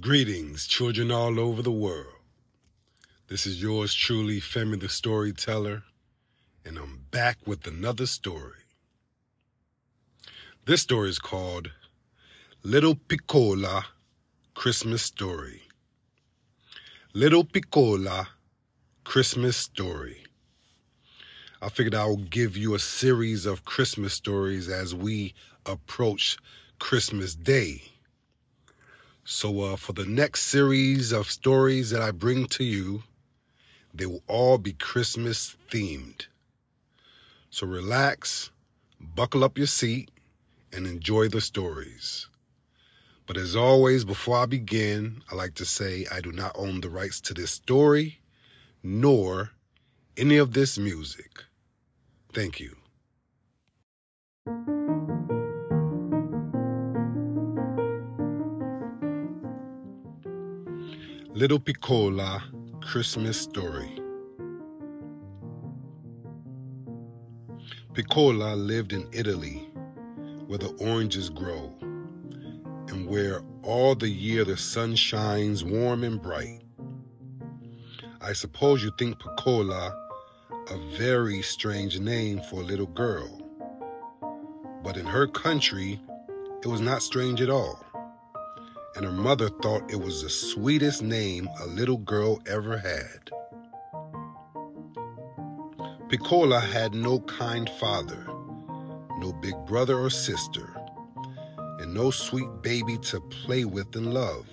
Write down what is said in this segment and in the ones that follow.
Greetings, children all over the world. This is yours truly, Femi the Storyteller, and I'm back with another story. This story is called Little Piccola Christmas Story. Little Piccola Christmas Story. I figured I will give you a series of Christmas stories as we approach Christmas Day. So, uh, for the next series of stories that I bring to you, they will all be Christmas themed. So, relax, buckle up your seat, and enjoy the stories. But as always, before I begin, I like to say I do not own the rights to this story, nor any of this music. Thank you. Little Piccola Christmas Story. Piccola lived in Italy, where the oranges grow, and where all the year the sun shines warm and bright. I suppose you think Piccola a very strange name for a little girl, but in her country, it was not strange at all and her mother thought it was the sweetest name a little girl ever had. Piccola had no kind father, no big brother or sister, and no sweet baby to play with and love.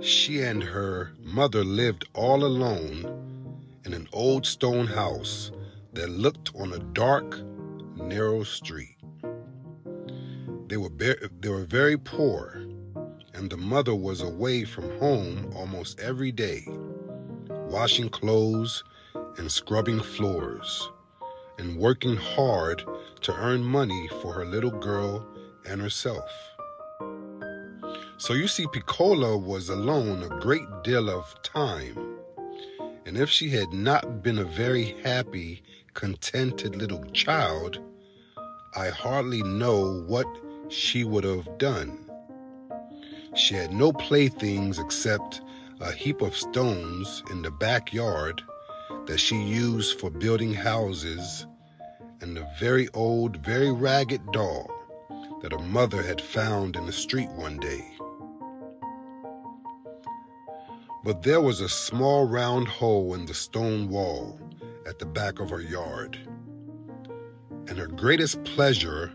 She and her mother lived all alone in an old stone house that looked on a dark, narrow street. They were, they were very poor and the mother was away from home almost every day, washing clothes and scrubbing floors, and working hard to earn money for her little girl and herself. So you see, Piccola was alone a great deal of time. And if she had not been a very happy, contented little child, I hardly know what she would have done. She had no playthings except a heap of stones in the backyard that she used for building houses and a very old, very ragged doll that her mother had found in the street one day. But there was a small round hole in the stone wall at the back of her yard. And her greatest pleasure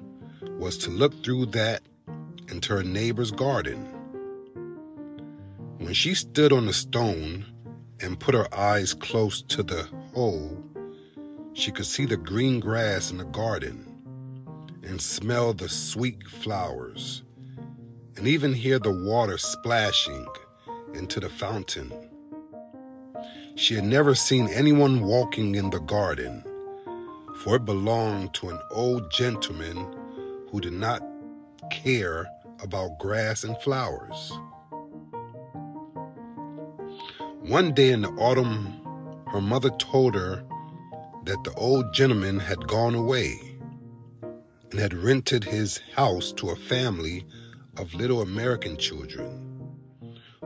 was to look through that into her neighbor's garden. When she stood on the stone and put her eyes close to the hole, she could see the green grass in the garden and smell the sweet flowers and even hear the water splashing into the fountain. She had never seen anyone walking in the garden, for it belonged to an old gentleman who did not care about grass and flowers. One day in the autumn, her mother told her that the old gentleman had gone away and had rented his house to a family of little American children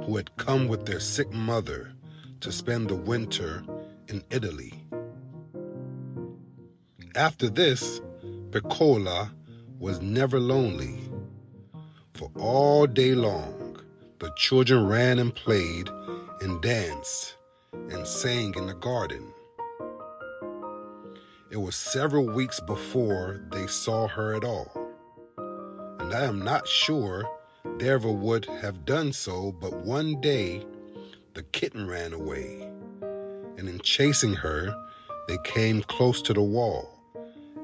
who had come with their sick mother to spend the winter in Italy. After this, Piccola was never lonely, for all day long the children ran and played and danced and sang in the garden. It was several weeks before they saw her at all. And I am not sure they ever would have done so, but one day the kitten ran away. And in chasing her, they came close to the wall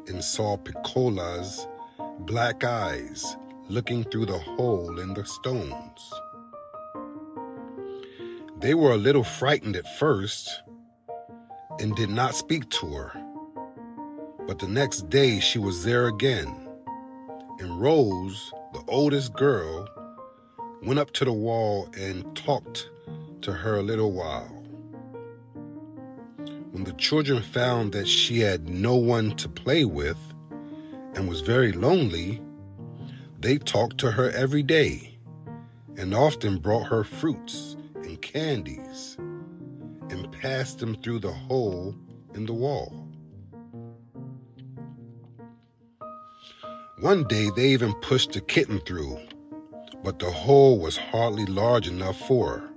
and saw Piccola's black eyes looking through the hole in the stones. They were a little frightened at first and did not speak to her. But the next day she was there again, and Rose, the oldest girl, went up to the wall and talked to her a little while. When the children found that she had no one to play with and was very lonely, they talked to her every day and often brought her fruits candies and passed them through the hole in the wall. One day they even pushed the kitten through, but the hole was hardly large enough for her,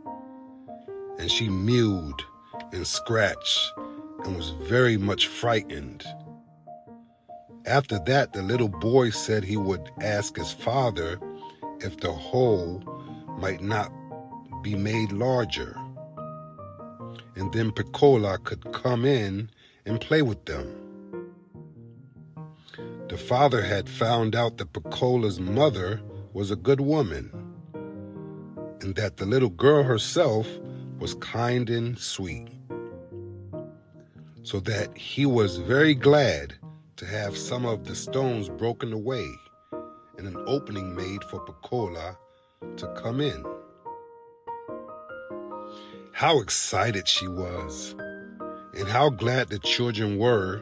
and she mewed and scratched and was very much frightened. After that, the little boy said he would ask his father if the hole might not be made larger. And then Piccola could come in and play with them. The father had found out that Piccola's mother was a good woman and that the little girl herself was kind and sweet. So that he was very glad to have some of the stones broken away and an opening made for Piccola to come in. How excited she was, and how glad the children were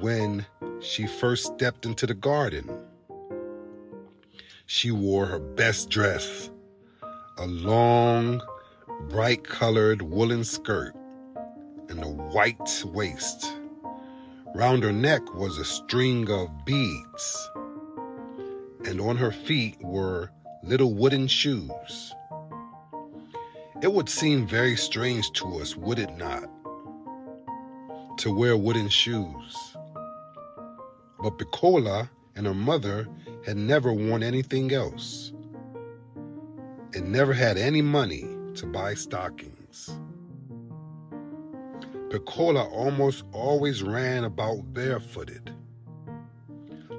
when she first stepped into the garden. She wore her best dress, a long, bright colored woolen skirt, and a white waist. Round her neck was a string of beads, and on her feet were little wooden shoes. It would seem very strange to us, would it not, to wear wooden shoes? But Piccola and her mother had never worn anything else and never had any money to buy stockings. Piccola almost always ran about barefooted,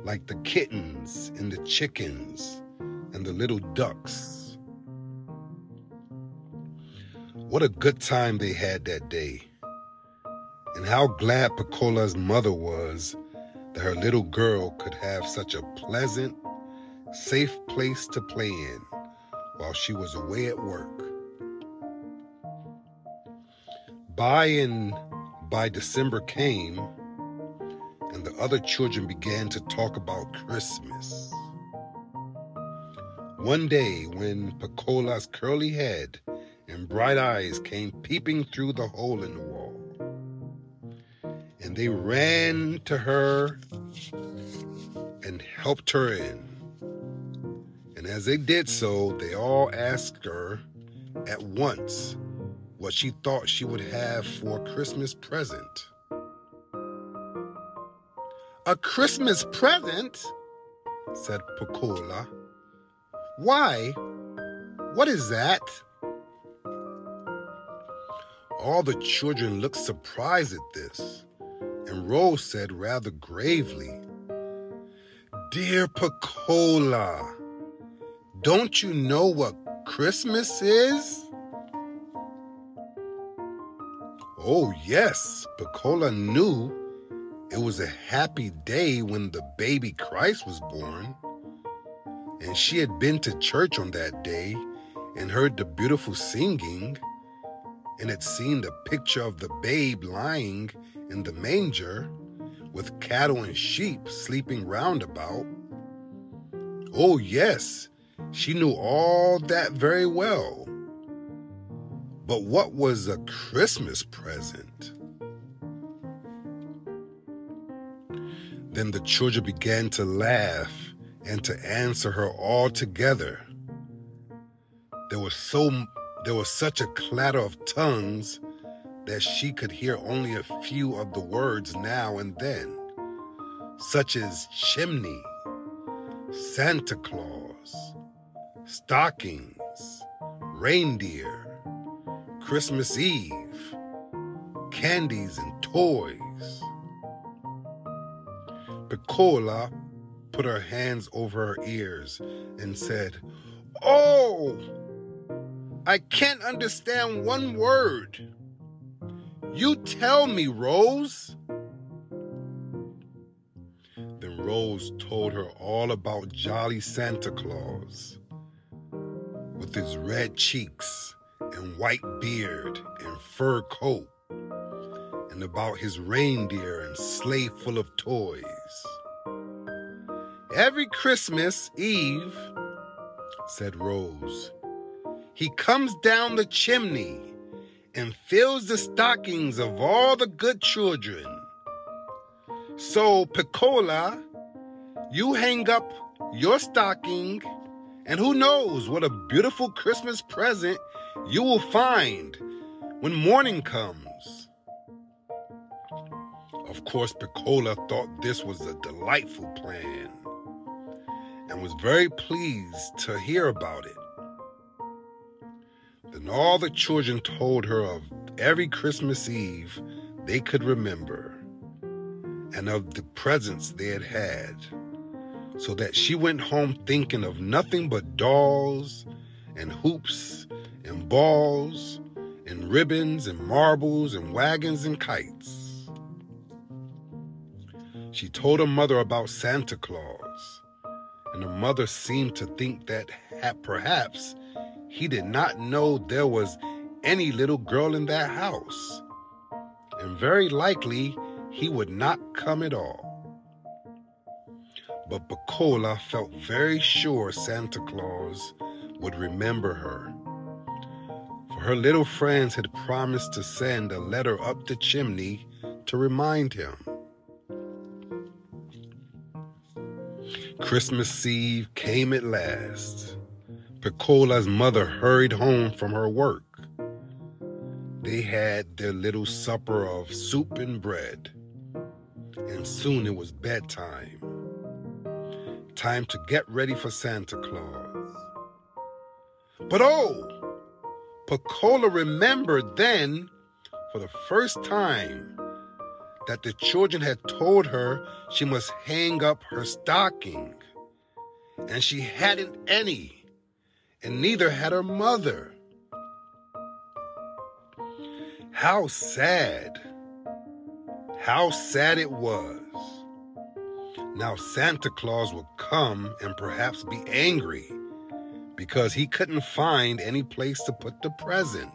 like the kittens and the chickens and the little ducks. What a good time they had that day. And how glad Piccola's mother was that her little girl could have such a pleasant, safe place to play in while she was away at work. By and by December came, and the other children began to talk about Christmas. One day, when Piccola's curly head and bright eyes came peeping through the hole in the wall, and they ran to her and helped her in. And as they did so, they all asked her at once what she thought she would have for a Christmas present. A Christmas present? said Piccola. Why? What is that? All the children looked surprised at this, and Rose said rather gravely, Dear Piccola, don't you know what Christmas is? Oh, yes, Piccola knew it was a happy day when the baby Christ was born and she had been to church on that day and heard the beautiful singing and had seen the picture of the babe lying in the manger with cattle and sheep sleeping round about. Oh, yes, she knew all that very well. But what was a Christmas present? Then the children began to laugh and to answer her all together. There was so there was such a clatter of tongues that she could hear only a few of the words now and then, such as chimney, Santa Claus, stockings, reindeer, Christmas Eve, candies and toys. Piccola put her hands over her ears and said, Oh, I can't understand one word. You tell me, Rose. Then Rose told her all about Jolly Santa Claus with his red cheeks and white beard and fur coat, and about his reindeer and sleigh full of toys. Every Christmas Eve, said Rose. He comes down the chimney and fills the stockings of all the good children. So, Piccola, you hang up your stocking, and who knows what a beautiful Christmas present you will find when morning comes. Of course, Piccola thought this was a delightful plan and was very pleased to hear about it. Then all the children told her of every Christmas Eve they could remember and of the presents they had had, so that she went home thinking of nothing but dolls and hoops and balls and ribbons and marbles and wagons and kites. She told her mother about Santa Claus, and her mother seemed to think that perhaps he did not know there was any little girl in that house, and very likely he would not come at all. But Piccola felt very sure Santa Claus would remember her. For her little friends had promised to send a letter up the chimney to remind him. Christmas Eve came at last. Piccola's mother hurried home from her work. They had their little supper of soup and bread, and soon it was bedtime. Time to get ready for Santa Claus. But oh, Piccola remembered then, for the first time, that the children had told her she must hang up her stocking, and she hadn't any and neither had her mother. How sad. How sad it was. Now Santa Claus would come and perhaps be angry because he couldn't find any place to put the present.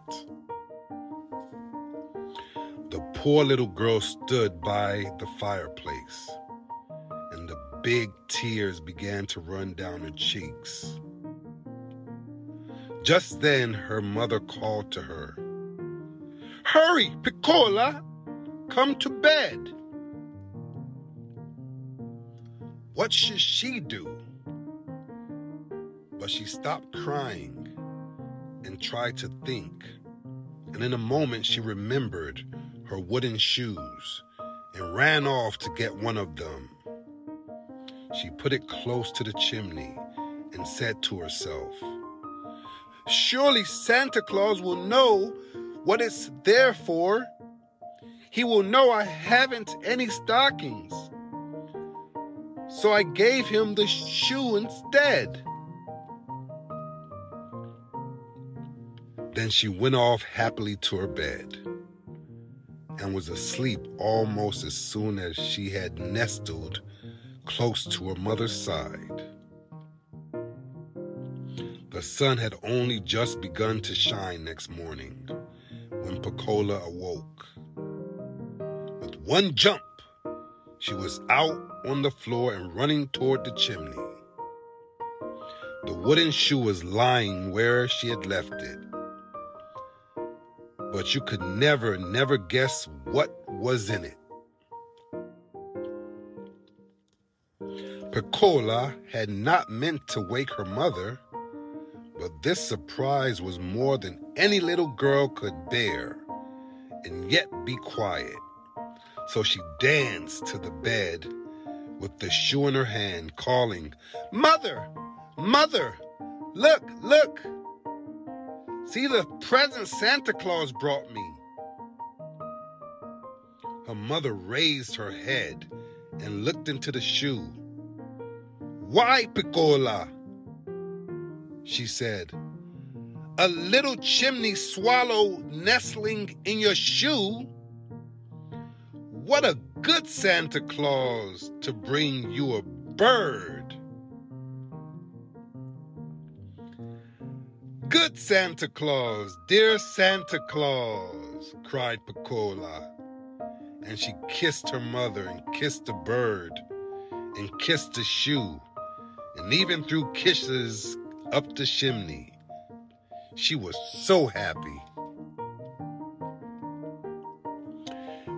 The poor little girl stood by the fireplace, and the big tears began to run down her cheeks. Just then her mother called to her. Hurry, Piccola, come to bed. What should she do? But she stopped crying and tried to think. And in a moment she remembered her wooden shoes and ran off to get one of them. She put it close to the chimney and said to herself, Surely Santa Claus will know what it's there for. He will know I haven't any stockings. So I gave him the shoe instead. Then she went off happily to her bed and was asleep almost as soon as she had nestled close to her mother's side. The sun had only just begun to shine next morning when Piccola awoke. With one jump, she was out on the floor and running toward the chimney. The wooden shoe was lying where she had left it. But you could never, never guess what was in it. Piccola had not meant to wake her mother but this surprise was more than any little girl could bear, and yet be quiet. So she danced to the bed with the shoe in her hand, calling, Mother, Mother, look, look. See the present Santa Claus brought me. Her mother raised her head and looked into the shoe. Why, Piccola? She said. A little chimney swallow nestling in your shoe? What a good Santa Claus to bring you a bird. Good Santa Claus, dear Santa Claus, cried Piccola. And she kissed her mother and kissed the bird and kissed the shoe and even threw kisses up the chimney. She was so happy.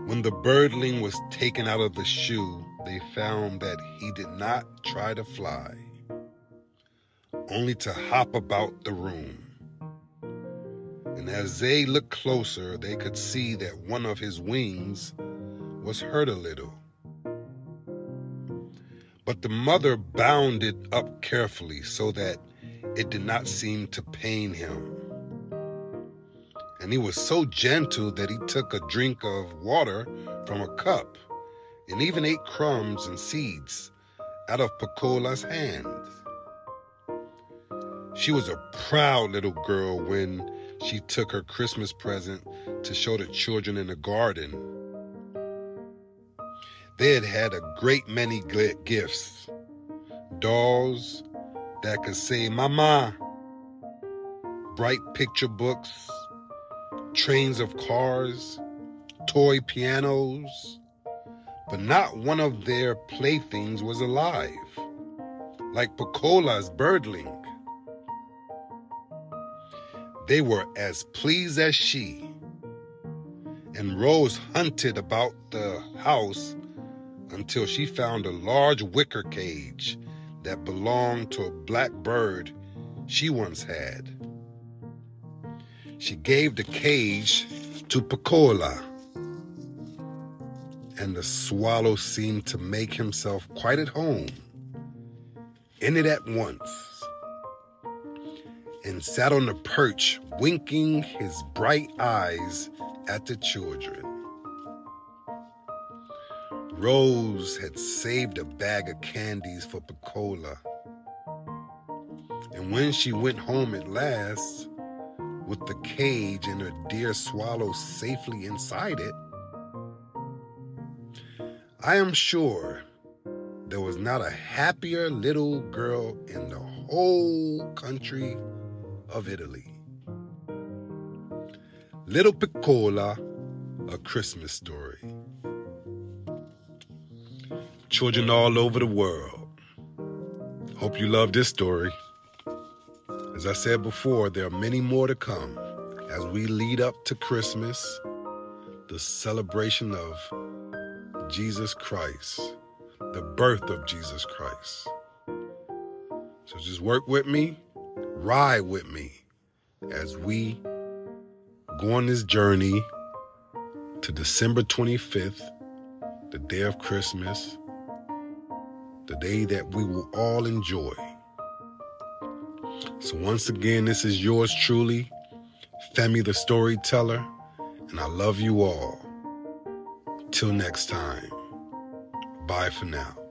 When the birdling was taken out of the shoe, they found that he did not try to fly, only to hop about the room. And as they looked closer, they could see that one of his wings was hurt a little. But the mother bound it up carefully so that it did not seem to pain him. And he was so gentle that he took a drink of water from a cup and even ate crumbs and seeds out of Piccola's hands. She was a proud little girl when she took her Christmas present to show the children in the garden. They had had a great many gifts dolls that could say mama, bright picture books, trains of cars, toy pianos, but not one of their playthings was alive, like Piccola's birdling. They were as pleased as she, and Rose hunted about the house until she found a large wicker cage that belonged to a black bird she once had. She gave the cage to Piccola, and the swallow seemed to make himself quite at home in it at once and sat on the perch, winking his bright eyes at the children. Rose had saved a bag of candies for Piccola. And when she went home at last, with the cage and her dear swallow safely inside it, I am sure there was not a happier little girl in the whole country of Italy. Little Piccola, a Christmas story. Children all over the world. Hope you love this story. As I said before, there are many more to come as we lead up to Christmas, the celebration of Jesus Christ, the birth of Jesus Christ. So just work with me ride with me as we go on this journey to December 25th, the day of Christmas, the day that we will all enjoy. So, once again, this is yours truly, Femi the Storyteller, and I love you all. Till next time, bye for now.